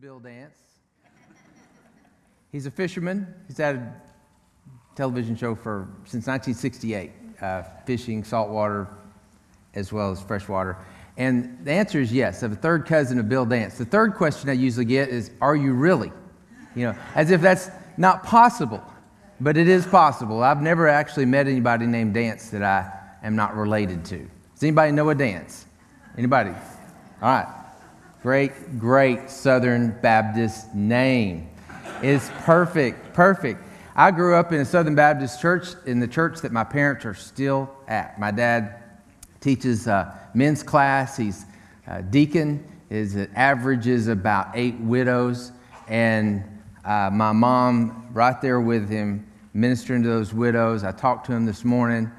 Bill Dance. He's a fisherman. He's had a television show for since 1968, uh, fishing, saltwater, as well as freshwater. And the answer is yes. I have a third cousin of Bill Dance. The third question I usually get is, "Are you really?" You know, as if that's not possible, but it is possible. I've never actually met anybody named Dance that I am not related to. Does anybody know a Dance? Anybody? All right. Great, great Southern Baptist name. It's perfect, perfect. I grew up in a Southern Baptist church, in the church that my parents are still at. My dad teaches uh, men's class. He's a deacon. His average is about eight widows. And uh, my mom, right there with him, ministering to those widows. I talked to him this morning,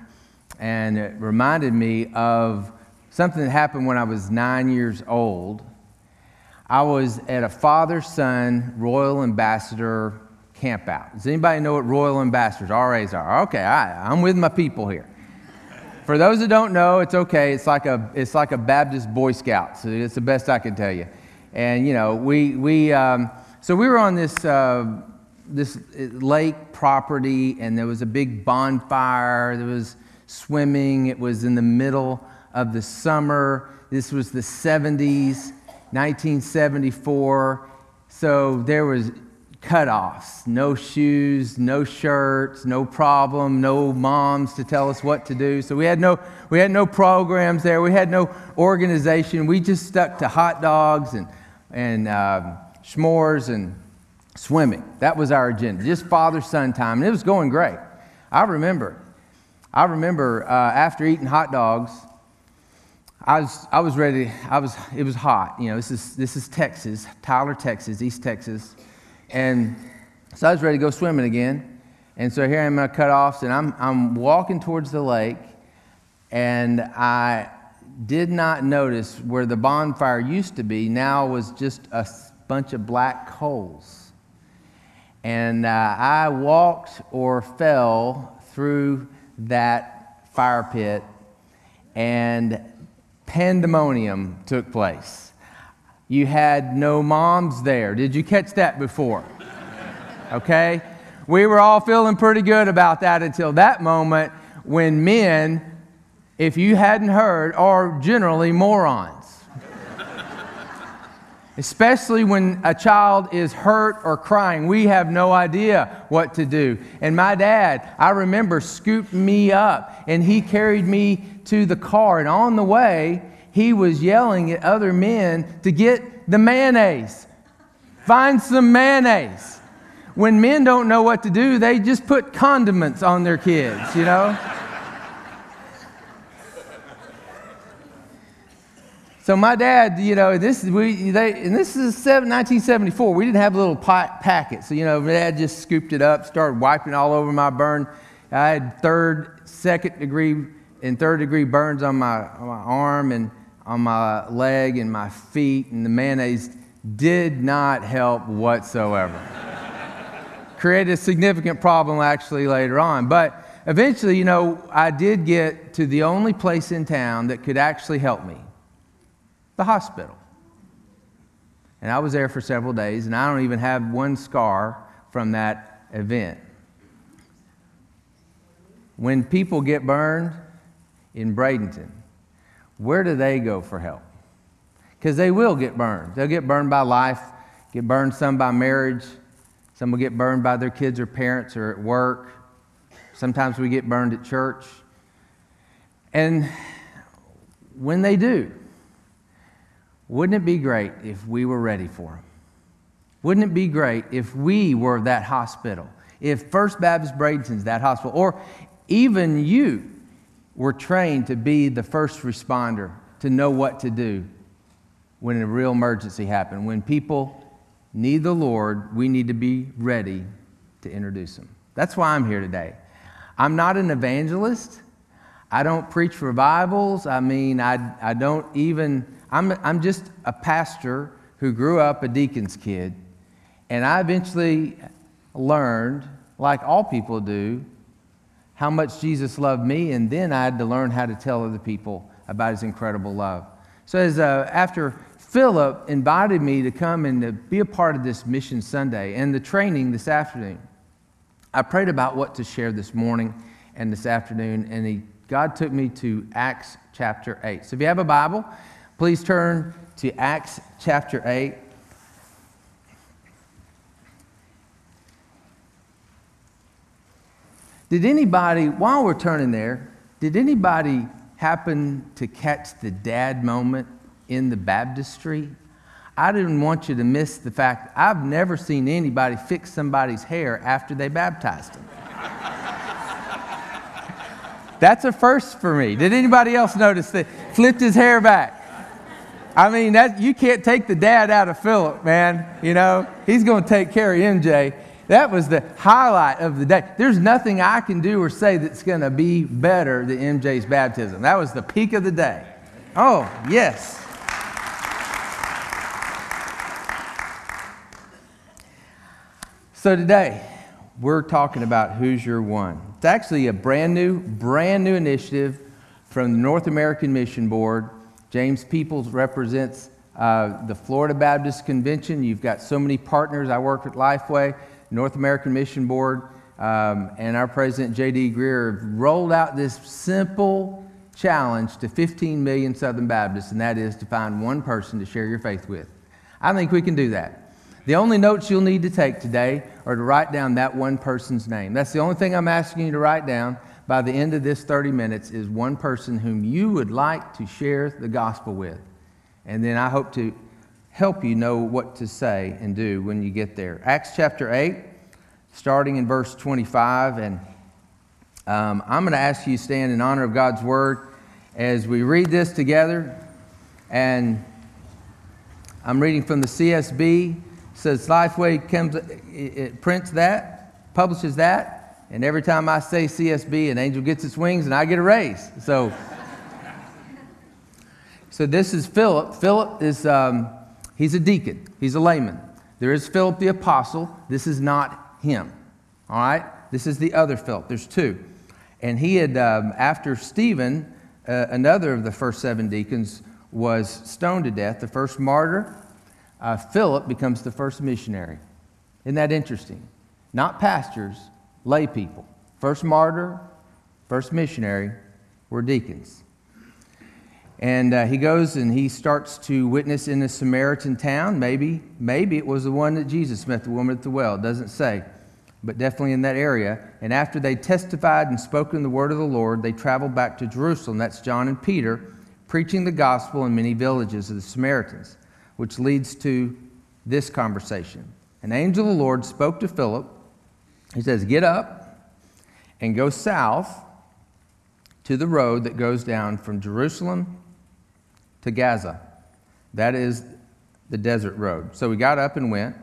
and it reminded me of something that happened when I was nine years old. I was at a father son Royal Ambassador campout. Does anybody know what Royal Ambassadors, RAs are? Okay, I, I'm with my people here. For those that don't know, it's okay. It's like a, it's like a Baptist Boy Scout. So it's the best I can tell you. And, you know, we, we um, so we were on this, uh, this lake property, and there was a big bonfire. There was swimming. It was in the middle of the summer. This was the 70s. 1974. So there was cutoffs, no shoes, no shirts, no problem, no moms to tell us what to do. So we had no, we had no programs there. We had no organization. We just stuck to hot dogs and, and um, s'mores and swimming. That was our agenda, just father son time. And it was going great. I remember, I remember uh, after eating hot dogs, I was, I was ready. I was, it was hot. You know, this is, this is Texas, Tyler, Texas, East Texas. And so I was ready to go swimming again. And so here I am my cutoffs, and I'm, I'm walking towards the lake, and I did not notice where the bonfire used to be now was just a bunch of black coals. And uh, I walked or fell through that fire pit, and pandemonium took place. You had no moms there. Did you catch that before? Okay? We were all feeling pretty good about that until that moment when men, if you hadn't heard, are generally morons especially when a child is hurt or crying. We have no idea what to do. And my dad, I remember, scooped me up and he carried me to the car. And on the way, he was yelling at other men to get the mayonnaise. Find some mayonnaise. When men don't know what to do, they just put condiments on their kids, you know? So my dad, you know, this we they and this is 1974. We didn't have a little packet, so you know, my dad just scooped it up, started wiping all over my burn. I had third, second degree, and third degree burns on my on my arm and on my leg and my feet, and the mayonnaise did not help whatsoever. Created a significant problem actually later on, but eventually, you know, I did get to the only place in town that could actually help me the hospital. And I was there for several days, and I don't even have one scar from that event. When people get burned in Bradenton, where do they go for help? Because they will get burned. They'll get burned by life, get burned some by marriage, some will get burned by their kids or parents or at work. Sometimes we get burned at church. And when they do, wouldn't it be great if we were ready for them? Wouldn't it be great if we were that hospital? If First Baptist Bradenton's that hospital, or even you were trained to be the first responder, to know what to do when a real emergency happens. When people need the Lord, we need to be ready to introduce them. That's why I'm here today. I'm not an evangelist. I don't preach revivals. I mean, I, I don't even I'm, I'm just a pastor who grew up a deacon's kid, and I eventually learned, like all people do, how much Jesus loved me, and then I had to learn how to tell other people about his incredible love. So, as, uh, after Philip invited me to come and to be a part of this Mission Sunday and the training this afternoon. I prayed about what to share this morning and this afternoon, and he, God took me to Acts chapter 8. So if you have a Bible, please turn to Acts chapter 8. Did anybody, while we're turning there, did anybody happen to catch the dad moment in the baptistry? I didn't want you to miss the fact I've never seen anybody fix somebody's hair after they baptized them. That's a first for me. Did anybody else notice that? Flipped his hair back. I mean, that, you can't take the dad out of Philip, man. You know, he's going to take care of MJ. That was the highlight of the day. There's nothing I can do or say that's going to be better than MJ's baptism. That was the peak of the day. Oh, yes. So today, we're talking about Who's Your One. It's actually a brand new, brand new initiative from the North American Mission Board. James Peoples represents uh, the Florida Baptist Convention. You've got so many partners. I work at Lifeway. North American Mission Board um, and our president, J.D. Greear, rolled out this simple challenge to 15 million Southern Baptists, and that is to find one person to share your faith with. I think we can do that. The only notes you'll need to take today are to write down that one person's name. That's the only thing I'm asking you to write down by the end of this 30 minutes is one person whom you would like to share the gospel with. And then I hope to help you know what to say and do when you get there. Acts chapter 8, starting in verse 25. And um, I'm going to ask you to stand in honor of God's word as we read this together. And I'm reading from the CSB. It says Lifeway comes, it prints that, publishes that, and every time I say CSB, an angel gets its wings and I get a raise. So, so this is Philip. Philip is um, He's a deacon, he's a layman. There is Philip the apostle. This is not him. All right? This is the other Philip. There's two. And he had, um, after Stephen, uh, another of the first seven deacons, was stoned to death, the first martyr, uh, Philip becomes the first missionary. Isn't that interesting? Not pastors, lay people. First martyr, first missionary were deacons. And uh, he goes and he starts to witness in a Samaritan town. Maybe, maybe it was the one that Jesus met the woman at the well. It doesn't say, but definitely in that area. And after they testified and spoken the word of the Lord, they traveled back to Jerusalem. That's John and Peter, preaching the gospel in many villages of the Samaritans, which leads to this conversation. An angel of the Lord spoke to Philip. He says, Get up and go south to the road that goes down from Jerusalem to Gaza. That is the desert road. So we got up and went.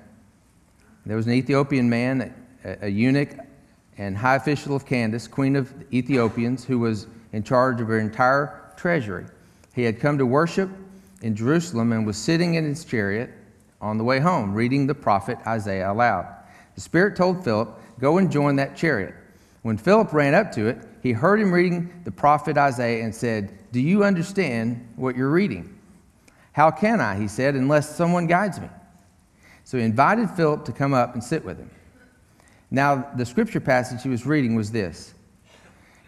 There was an Ethiopian man, a, a eunuch, and high official of Candace, queen of the Ethiopians, who was in charge of her entire treasury. He had come to worship in Jerusalem and was sitting in his chariot on the way home, reading the prophet Isaiah aloud. The Spirit told Philip, Go and join that chariot. When Philip ran up to it, he heard him reading the prophet Isaiah and said, Do you understand what you're reading? How can I, he said, unless someone guides me? So he invited Philip to come up and sit with him. Now, the scripture passage he was reading was this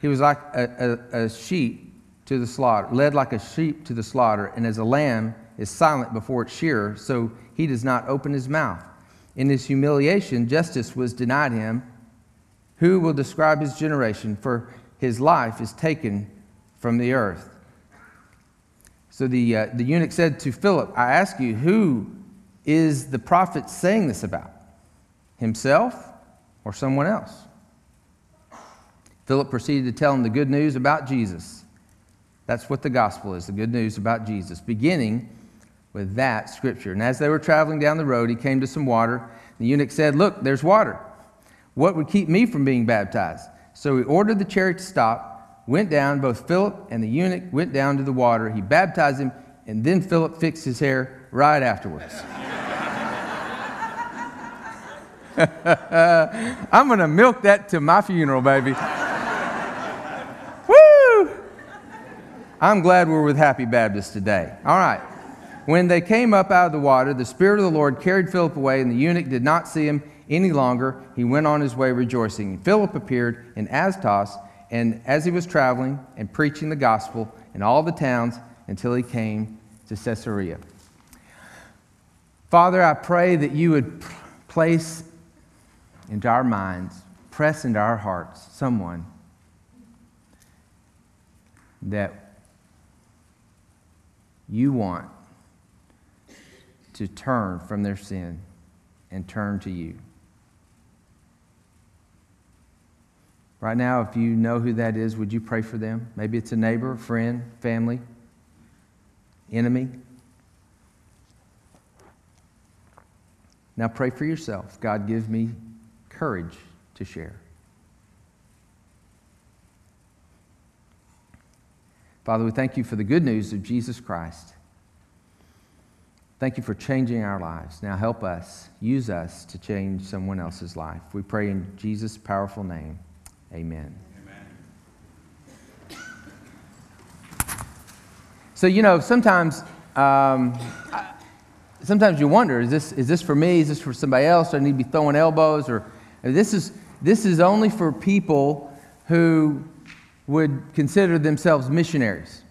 He was like a, a, a sheep to the slaughter, led like a sheep to the slaughter, and as a lamb is silent before its shearer, so he does not open his mouth. In his humiliation, justice was denied him who will describe his generation? For his life is taken from the earth. So the, uh, the eunuch said to Philip, I ask you, who is the prophet saying this about? Himself or someone else? Philip proceeded to tell him the good news about Jesus. That's what the gospel is the good news about Jesus, beginning with that scripture. And as they were traveling down the road, he came to some water. The eunuch said, Look, there's water. What would keep me from being baptized? So he ordered the chariot to stop, went down, both Philip and the eunuch went down to the water. He baptized him, and then Philip fixed his hair right afterwards. I'm going to milk that to my funeral, baby. Woo! I'm glad we're with Happy Baptist today. All right. When they came up out of the water, the Spirit of the Lord carried Philip away, and the eunuch did not see him any longer. He went on his way rejoicing. Philip appeared in Azotus, and as he was traveling and preaching the gospel in all the towns until he came to Caesarea. Father, I pray that you would place into our minds, press into our hearts someone that you want to turn from their sin and turn to you. Right now, if you know who that is, would you pray for them? Maybe it's a neighbor, friend, family, enemy. Now pray for yourself. God, give me courage to share. Father, we thank you for the good news of Jesus Christ. Thank you for changing our lives. Now help us, use us to change someone else's life. We pray in Jesus' powerful name. Amen. Amen. So, you know, sometimes, um, sometimes you wonder is this, is this for me? Is this for somebody else? Do I need to be throwing elbows? Or this is, this is only for people who would consider themselves missionaries.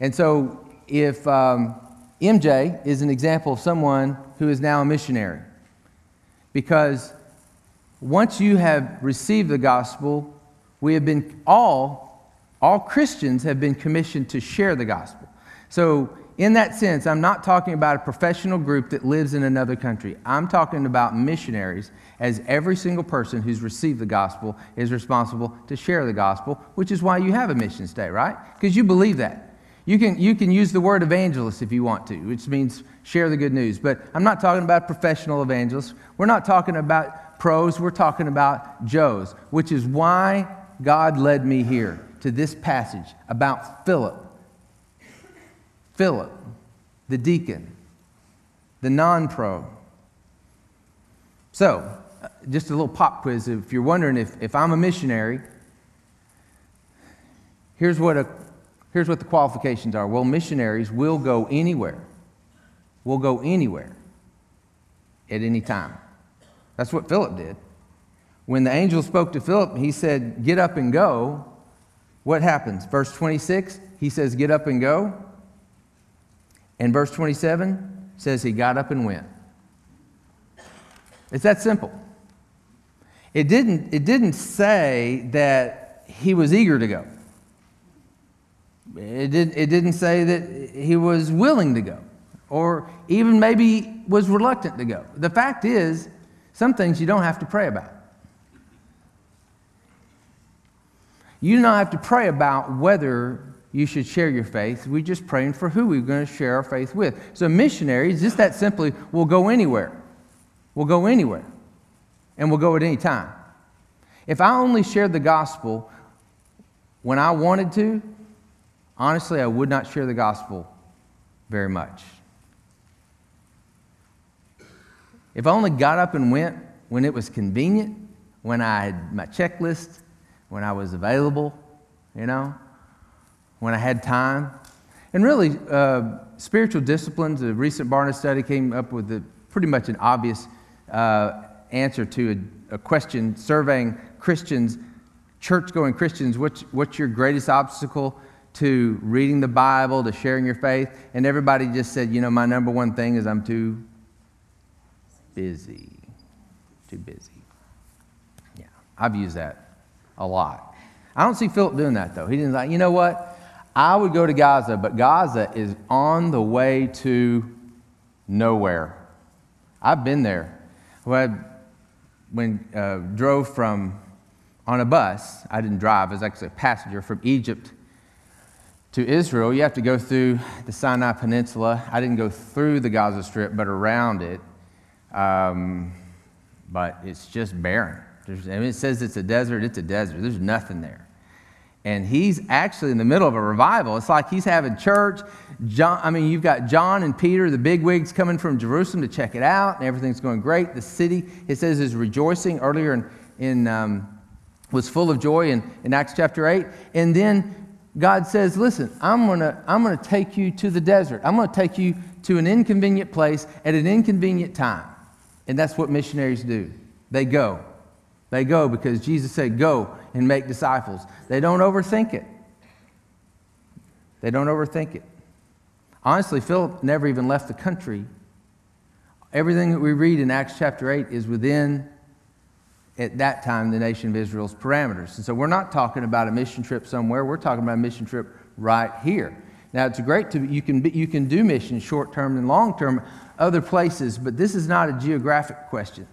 And so, if um, MJ is an example of someone who is now a missionary, because once you have received the gospel, we have been all, all Christians have been commissioned to share the gospel. So, in that sense, I'm not talking about a professional group that lives in another country. I'm talking about missionaries, as every single person who's received the gospel is responsible to share the gospel, which is why you have a mission day, right? Because you believe that. You can, you can use the word evangelist if you want to, which means share the good news. But I'm not talking about professional evangelists. We're not talking about pros. We're talking about Joes, which is why God led me here to this passage about Philip Philip, the deacon, the non pro. So, uh, just a little pop quiz. If you're wondering if, if I'm a missionary, here's what, a, here's what the qualifications are. Well, missionaries will go anywhere. Will go anywhere at any time. That's what Philip did. When the angel spoke to Philip, he said, Get up and go. What happens? Verse 26, he says, Get up and go. And verse 27 says he got up and went. It's that simple. It didn't, it didn't say that he was eager to go. It, did, it didn't say that he was willing to go or even maybe was reluctant to go. The fact is, some things you don't have to pray about. You don't have to pray about whether you should share your faith. We're just praying for who we're going to share our faith with. So, missionaries, just that simply, will go anywhere. We'll go anywhere. And we'll go at any time. If I only shared the gospel when I wanted to, honestly, I would not share the gospel very much. If I only got up and went when it was convenient, when I had my checklist, when I was available, you know, when I had time. And really, uh, spiritual disciplines, a recent Barna study came up with a, pretty much an obvious uh, answer to a, a, question surveying Christians, church going Christians, what's, what's your greatest obstacle to reading the Bible, to sharing your faith? And everybody just said, you know, my number one thing is I'm too busy. Too busy. Yeah, I've used that a lot. I don't see Philip doing that though. He didn't like, you know what? I would go to Gaza, but Gaza is on the way to nowhere. I've been there. When, when uh, drove from on a bus, I didn't drive, I was actually a passenger from Egypt to Israel. You have to go through the Sinai Peninsula. I didn't go through the Gaza Strip, but around it. Um, but it's just barren. There's, I mean, it says it's a desert, it's a desert. There's nothing there and he's actually in the middle of a revival. It's like he's having church. John, I mean, you've got John and Peter, the big wigs, coming from Jerusalem to check it out, and everything's going great. The city, it says, is rejoicing. Earlier in, in um, was full of joy in, in Acts chapter 8. And then God says, Listen, I'm going to I'm going to take you to the desert. I'm going to take you to an inconvenient place at an inconvenient time. And that's what missionaries do. They go. They go because Jesus said, Go and make disciples. They don't overthink it. They don't overthink it. Honestly, Philip never even left the country. Everything that we read in Acts chapter 8 is within, at that time, the nation of Israel's parameters. And so we're not talking about a mission trip somewhere, we're talking about a mission trip right here. Now, it's great to, you can, you can do missions short term and long term other places, but this is not a geographic question.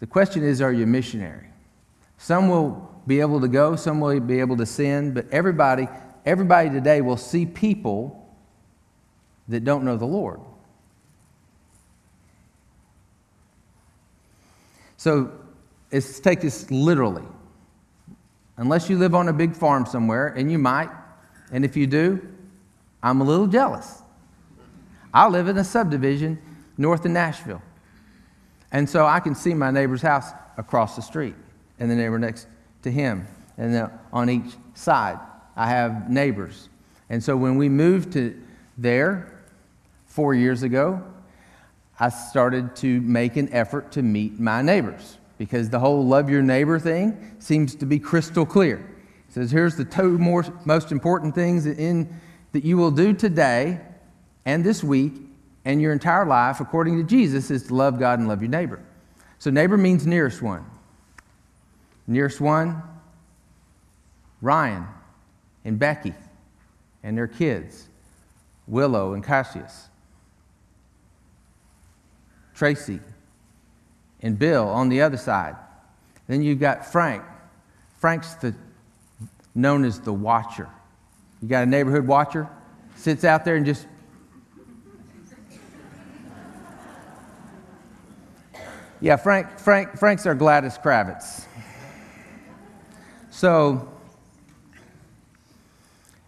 The question is, are you a missionary? Some will be able to go, some will be able to send, but everybody, everybody today will see people that don't know the Lord. So let's take this literally. Unless you live on a big farm somewhere, and you might, and if you do, I'm a little jealous. I live in a subdivision north of Nashville. And so I can see my neighbor's house across the street and the neighbor next to him. And the, on each side, I have neighbors. And so when we moved to there four years ago, I started to make an effort to meet my neighbors because the whole love your neighbor thing seems to be crystal clear. It says, here's the two more, most important things in, that you will do today and this week and your entire life, according to Jesus, is to love God and love your neighbor. So, neighbor means nearest one. Nearest one, Ryan and Becky and their kids, Willow and Cassius, Tracy and Bill on the other side. Then you've got Frank. Frank's the, known as the watcher. You got a neighborhood watcher? Sits out there and just Yeah, Frank, Frank, Frank's our Gladys Kravitz. So,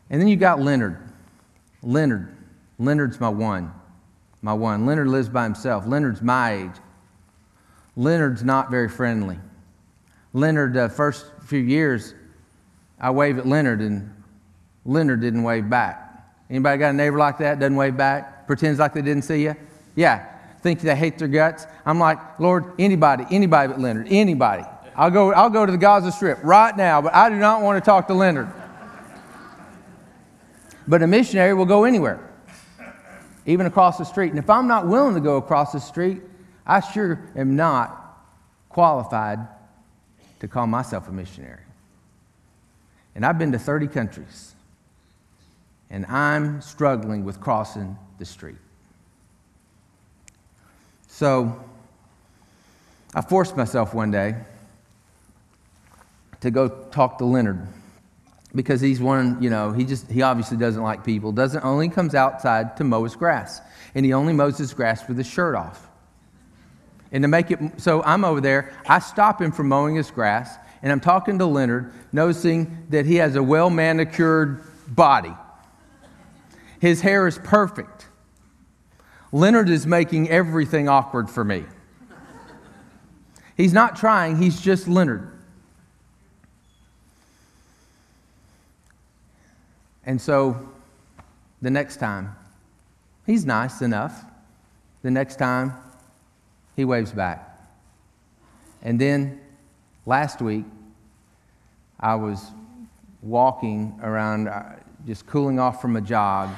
and then you got Leonard. Leonard. Leonard's my one. My one. Leonard lives by himself. Leonard's my age. Leonard's not very friendly. Leonard, the uh, first few years, I wave at Leonard, and Leonard didn't wave back. Anybody got a neighbor like that? Doesn't wave back? Pretends like they didn't see you? Yeah, think they hate their guts. I'm like, Lord, anybody, anybody but Leonard, anybody. I'll go, I'll go to the Gaza Strip right now, but I do not want to talk to Leonard. But a missionary will go anywhere, even across the street. And if I'm not willing to go across the street, I sure am not qualified to call myself a missionary. And I've been to 30 countries, and I'm struggling with crossing the street. So I forced myself one day to go talk to Leonard because he's one, you know, he just, he obviously doesn't like people, doesn't, only comes outside to mow his grass. And he only mows his grass with his shirt off. And to make it, so I'm over there, I stop him from mowing his grass, and I'm talking to Leonard, noticing that he has a well manicured body. His hair is perfect. Leonard is making everything awkward for me. He's not trying, he's just Leonard. And so the next time, he's nice enough. The next time, he waves back. And then last week, I was walking around, uh, just cooling off from a jog,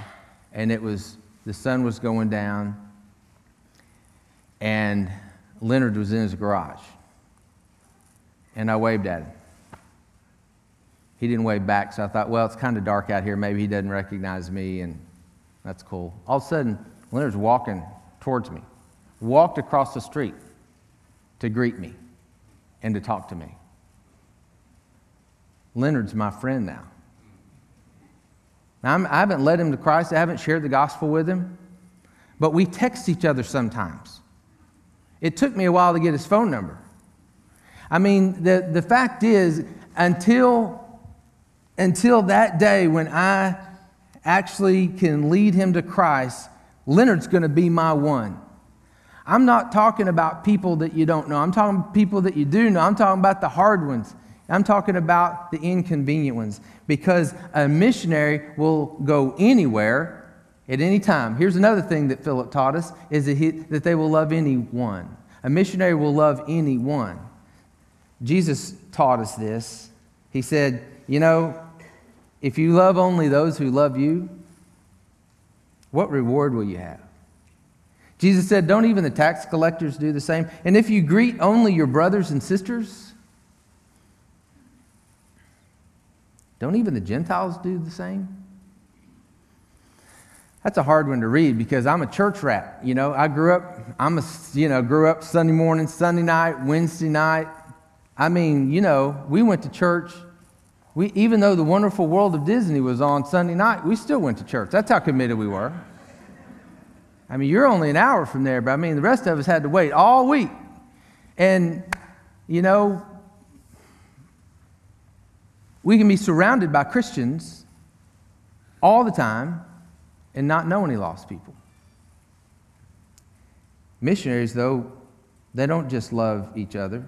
and it was the sun was going down, and Leonard was in his garage. And I waved at him. He didn't wave back, so I thought, well, it's kind of dark out here. Maybe he doesn't recognize me, and that's cool. All of a sudden, Leonard's walking towards me, walked across the street to greet me and to talk to me. Leonard's my friend now. Now, I'm, I have not led him to Christ, I haven't shared the gospel with him, but we text each other sometimes. It took me a while to get his phone number. I mean, the, the fact is, until, until that day when I actually can lead him to Christ, Leonard's going to be my one. I'm not talking about people that you don't know. I'm talking people that you do know. I'm talking about the hard ones. I'm talking about the inconvenient ones because a missionary will go anywhere at any time. Here's another thing that Philip taught us is that, he, that they will love anyone. A missionary will love anyone. Jesus taught us this. He said, You know, if you love only those who love you, what reward will you have? Jesus said, Don't even the tax collectors do the same? And if you greet only your brothers and sisters, don't even the Gentiles do the same? That's a hard one to read because I'm a church rat. You know, I grew up, I'm a, you know, grew up Sunday morning, Sunday night, Wednesday night. I mean, you know, we went to church. We, even though the wonderful world of Disney was on Sunday night, we still went to church. That's how committed we were. I mean, you're only an hour from there, but I mean, the rest of us had to wait all week. And, you know, we can be surrounded by Christians all the time and not know any lost people. Missionaries, though, they don't just love each other,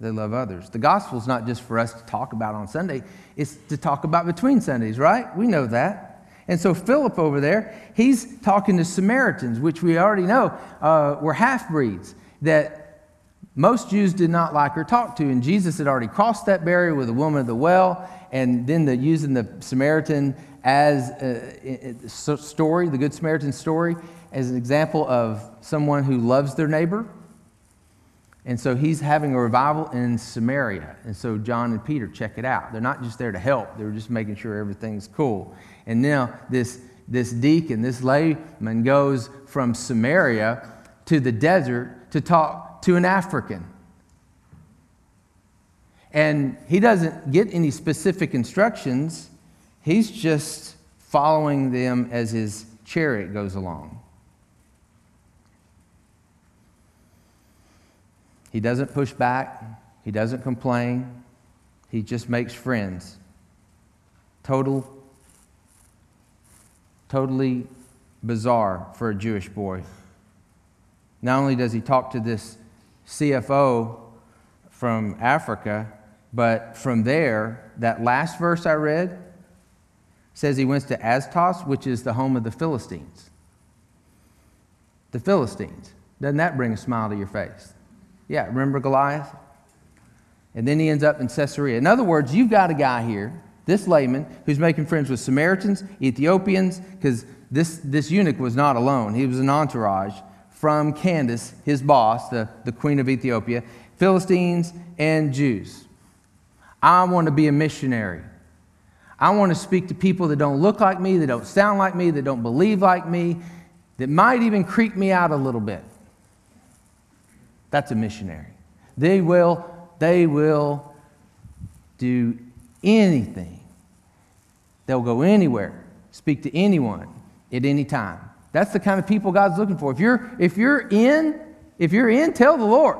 they love others. The gospel is not just for us to talk about on Sunday, it's to talk about between Sundays, right? We know that. And so Philip over there, he's talking to Samaritans, which we already know uh, were half breeds that most Jews did not like or talk to. And Jesus had already crossed that barrier with the woman of the well, and then the, using the Samaritan as a, story, the Good Samaritan story, as an example of someone who loves their neighbor. And so he's having a revival in Samaria. And so John and Peter check it out. They're not just there to help, they're just making sure everything's cool. And now this, this deacon, this layman, goes from Samaria to the desert to talk to an African. And he doesn't get any specific instructions. He's just following them as his chariot goes along. He doesn't push back, he doesn't complain, he just makes friends. Total, totally bizarre for a Jewish boy. Not only does he talk to this CFO from Africa, but from there, that last verse I read, says he went to Azotus, which is the home of the Philistines. The Philistines. Doesn't that bring a smile to your face? Yeah, remember Goliath? And then he ends up in Caesarea. In other words, you've got a guy here, this layman, who's making friends with Samaritans, Ethiopians, because this, this eunuch was not alone. He was an entourage from Candace, his boss, the, the queen of Ethiopia, Philistines, and Jews. I want to be a missionary. I want to speak to people that don't look like me, that don't sound like me, that don't believe like me, that might even creep me out a little bit. That's a missionary. They will, they will do anything. They'll go anywhere, speak to anyone at any time. That's the kind of people God's looking for. If you're if you're in, if you're in, tell the Lord.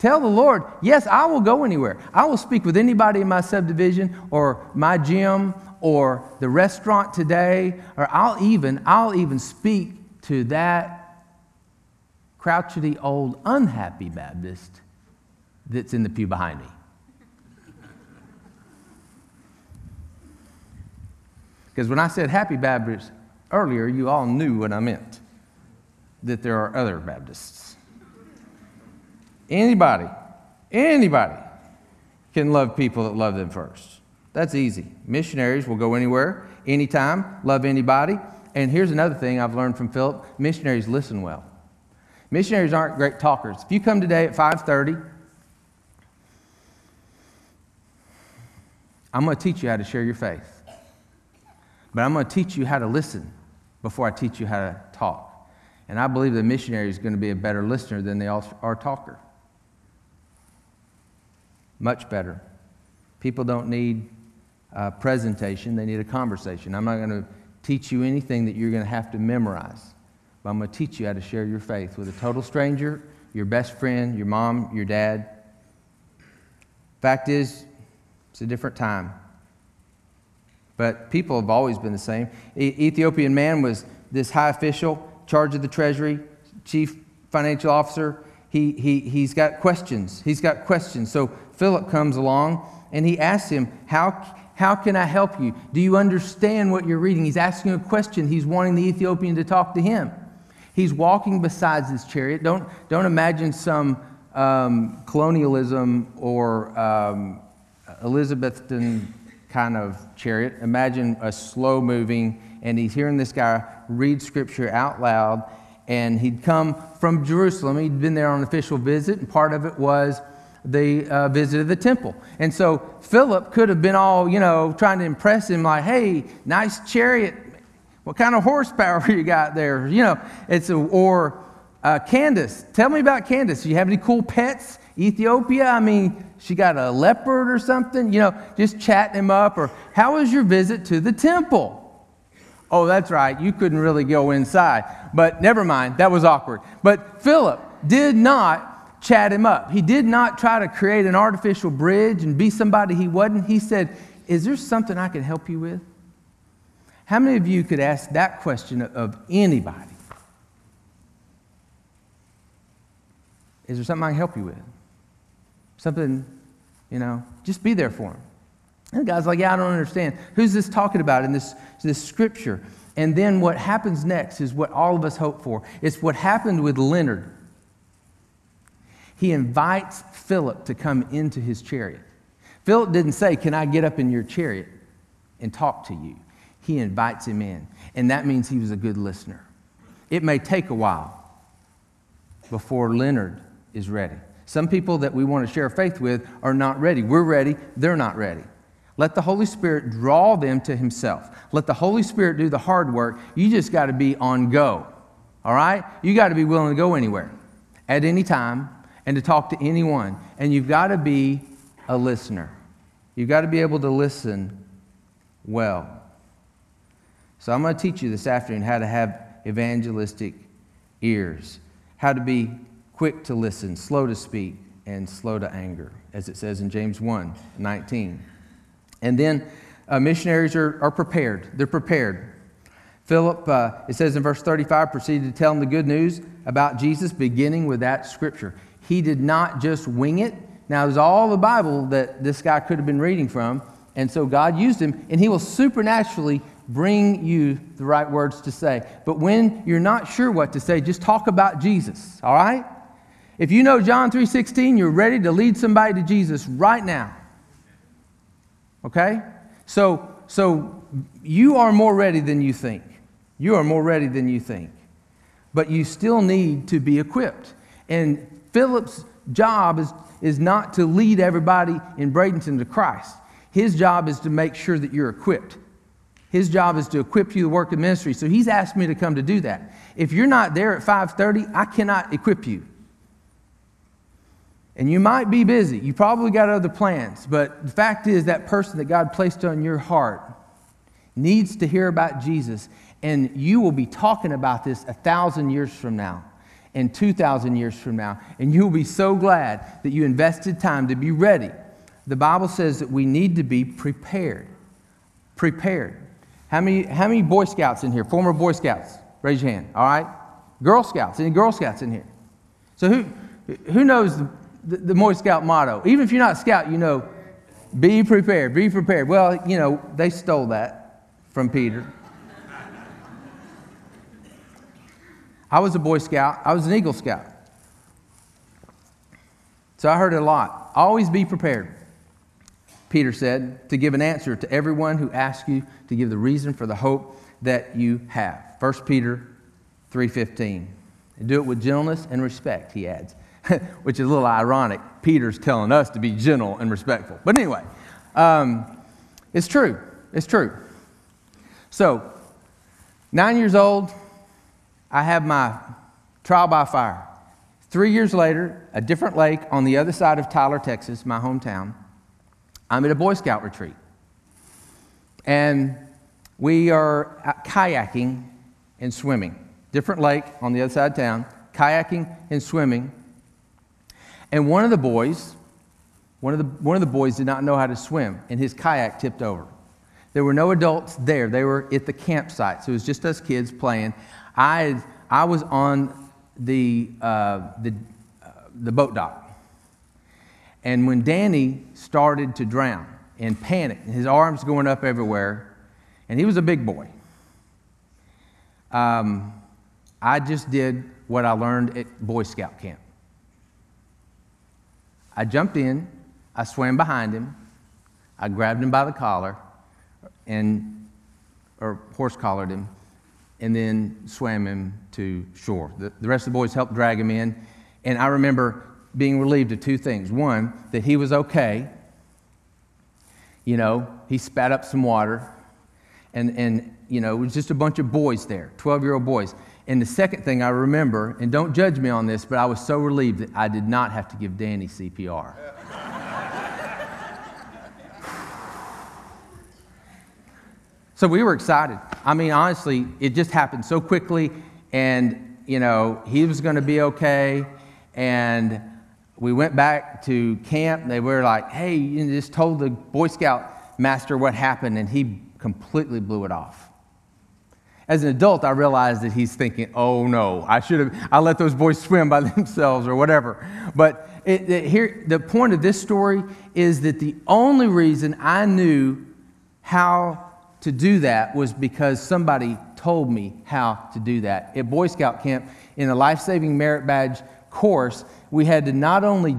Tell the Lord, yes, I will go anywhere. I will speak with anybody in my subdivision or my gym or the restaurant today, or I'll even, I'll even speak to that crouchety old unhappy Baptist that's in the pew behind me. Because when I said happy Baptist earlier, you all knew what I meant that there are other Baptists. Anybody, anybody can love people that love them first. That's easy. Missionaries will go anywhere, anytime, love anybody. And here's another thing I've learned from Philip missionaries listen well. Missionaries aren't great talkers. If you come today at 5:30, I'm going to teach you how to share your faith. But I'm going to teach you how to listen before I teach you how to talk. And I believe the missionary is going to be a better listener than they are talker. Much better. People don't need a presentation, they need a conversation. I'm not going to teach you anything that you're going to have to memorize, but I'm going to teach you how to share your faith with a total stranger, your best friend, your mom, your dad. Fact is, it's a different time. But people have always been the same. E- Ethiopian man was this high official, charge of the treasury, chief financial officer. He, he, he's got questions. He's got questions. So Philip comes along and he asks him, How, How can I help you? Do you understand what you're reading? He's asking a question. He's wanting the Ethiopian to talk to him. He's walking beside his chariot. Don't, don't imagine some um, colonialism or um, Elizabethan kind of chariot. Imagine a slow moving, and he's hearing this guy read scripture out loud. And he'd come from Jerusalem. He'd been there on an official visit, and part of it was the uh, visit of the temple. And so Philip could have been all, you know, trying to impress him, like, hey, nice chariot. What kind of horsepower you got there? You know, it's a, or uh, Candace, tell me about Candace. Do you have any cool pets? Ethiopia, I mean, she got a leopard or something, you know, just chatting him up. Or how was your visit to the temple? Oh, that's right, you couldn't really go inside. But never mind, that was awkward. But Philip did not chat him up. He did not try to create an artificial bridge and be somebody he wasn't. He said, Is there something I can help you with? How many of you could ask that question of anybody? Is there something I can help you with? Something, you know, just be there for him. And the guy's like, Yeah, I don't understand. Who's this talking about in this, this scripture? And then what happens next is what all of us hope for. It's what happened with Leonard. He invites Philip to come into his chariot. Philip didn't say, Can I get up in your chariot and talk to you? He invites him in. And that means he was a good listener. It may take a while before Leonard is ready. Some people that we want to share faith with are not ready. We're ready, they're not ready. Let the Holy Spirit draw them to Himself. Let the Holy Spirit do the hard work. You just got to be on go. All right? You got to be willing to go anywhere at any time and to talk to anyone. And you've got to be a listener. You've got to be able to listen well. So I'm going to teach you this afternoon how to have evangelistic ears, how to be quick to listen, slow to speak, and slow to anger, as it says in James 1 19. And then uh, missionaries are, are prepared. They're prepared. Philip, uh, it says in verse 35, proceeded to tell them the good news about Jesus, beginning with that scripture. He did not just wing it. Now, there's all the Bible that this guy could have been reading from, and so God used him, and he will supernaturally bring you the right words to say. But when you're not sure what to say, just talk about Jesus, all right? If you know John 3:16, you're ready to lead somebody to Jesus right now. Okay? So so you are more ready than you think. You are more ready than you think. But you still need to be equipped. And Philip's job is, is not to lead everybody in Bradenton to Christ. His job is to make sure that you're equipped. His job is to equip you to work in ministry. So he's asked me to come to do that. If you're not there at 5:30, I cannot equip you. And you might be busy. You probably got other plans. But the fact is, that person that God placed on your heart needs to hear about Jesus. And you will be talking about this a thousand years from now and 2,000 years from now. And you will be so glad that you invested time to be ready. The Bible says that we need to be prepared. Prepared. How many, how many Boy Scouts in here? Former Boy Scouts? Raise your hand. All right. Girl Scouts. Any Girl Scouts in here? So who, who knows the, the, Scout motto. Even if you're not a scout, you know, be prepared, be prepared. Well, you know, they stole that from Peter. I was a Boy Scout, I was an Eagle Scout. So I heard it a lot. Always be prepared. Peter said, to give an answer to everyone who asks you to give the reason for the hope that you have. 1 Peter 3:15. And do it with gentleness and respect, he adds. which is a little ironic. Peter's telling us to be gentle and respectful. But anyway, um, it's true. It's true. So, nine years old, I have my trial by fire. Three years later, a different lake on the other side of Tyler, Texas, my hometown, I'm at a Boy Scout retreat. And we are kayaking and swimming. Different lake on the other side of town, kayaking and swimming. And one of the boys, one of the, one of the boys did not know how to swim, and his kayak tipped over. There were no adults there. They were at the campsite, so it was just us kids playing. I, I was on the, uh, the, uh, the boat dock. And when Danny started to drown, in panic, and his arms going up everywhere, and he was a big boy. Um, I just did what I learned at Boy Scout camp. I jumped in, I swam behind him, I grabbed him by the collar, and or horse collared him, and then swam him to shore. The, the rest of the boys helped drag him in, and I remember being relieved of two things. One, that he was okay. You know, he spat up some water, and, and you know, it was just a bunch of boys there, 12 year old boys. And the second thing I remember, and don't judge me on this, but I was so relieved that I did not have to give Danny CPR. so we were excited. I mean, honestly, it just happened so quickly, and, you know, he was going to be okay. And we went back to camp. They were like, hey, you just told the Boy Scout master what happened, and he completely blew it off. As an adult, I realized that he's thinking, oh no, I should have, I let those boys swim by themselves or whatever. But it, it, here, the point of this story is that the only reason I knew how to do that was because somebody told me how to do that. At Boy Scout camp, in a life saving merit badge course, we had to not only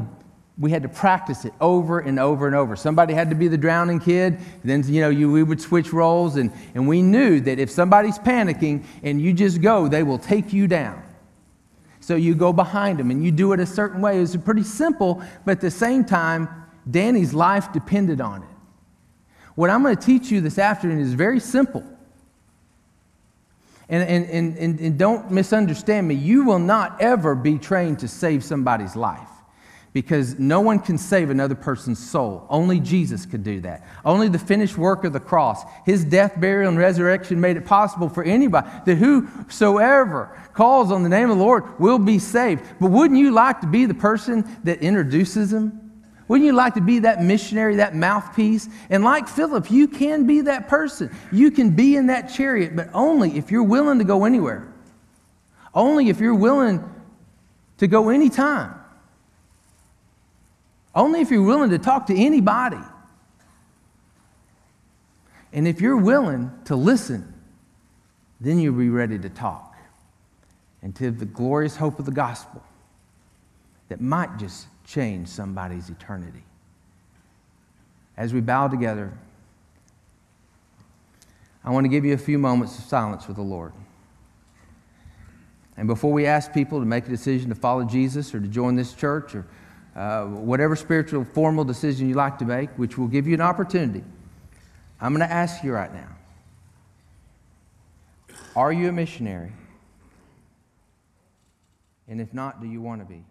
we had to practice it over and over and over. Somebody had to be the drowning kid. Then, you know, you, we would switch roles. And, and we knew that if somebody's panicking and you just go, they will take you down. So you go behind them and you do it a certain way. It's pretty simple, but at the same time, Danny's life depended on it. What I'm going to teach you this afternoon is very simple. And, and, and, and, don't misunderstand me. You will not ever be trained to save somebody's life because no one can save another person's soul. Only Jesus could do that. Only the finished work of the cross, his death, burial, and resurrection made it possible for anybody that whosoever calls on the name of the Lord will be saved. But wouldn't you like to be the person that introduces him? Wouldn't you like to be that missionary, that mouthpiece? And like Philip, you can be that person. You can be in that chariot, but only if you're willing to go anywhere. Only if you're willing to go anytime. Only if you're willing to talk to anybody. And if you're willing to listen, then you'll be ready to talk. And to the glorious hope of the gospel that might just change somebody's eternity. As we bow together, I want to give you a few moments of silence with the Lord. And before we ask people to make a decision to follow Jesus or to join this church or uh, whatever spiritual formal decision you like to make, which will give you an opportunity, I'm going to ask you right now Are you a missionary? And if not, do you want to be?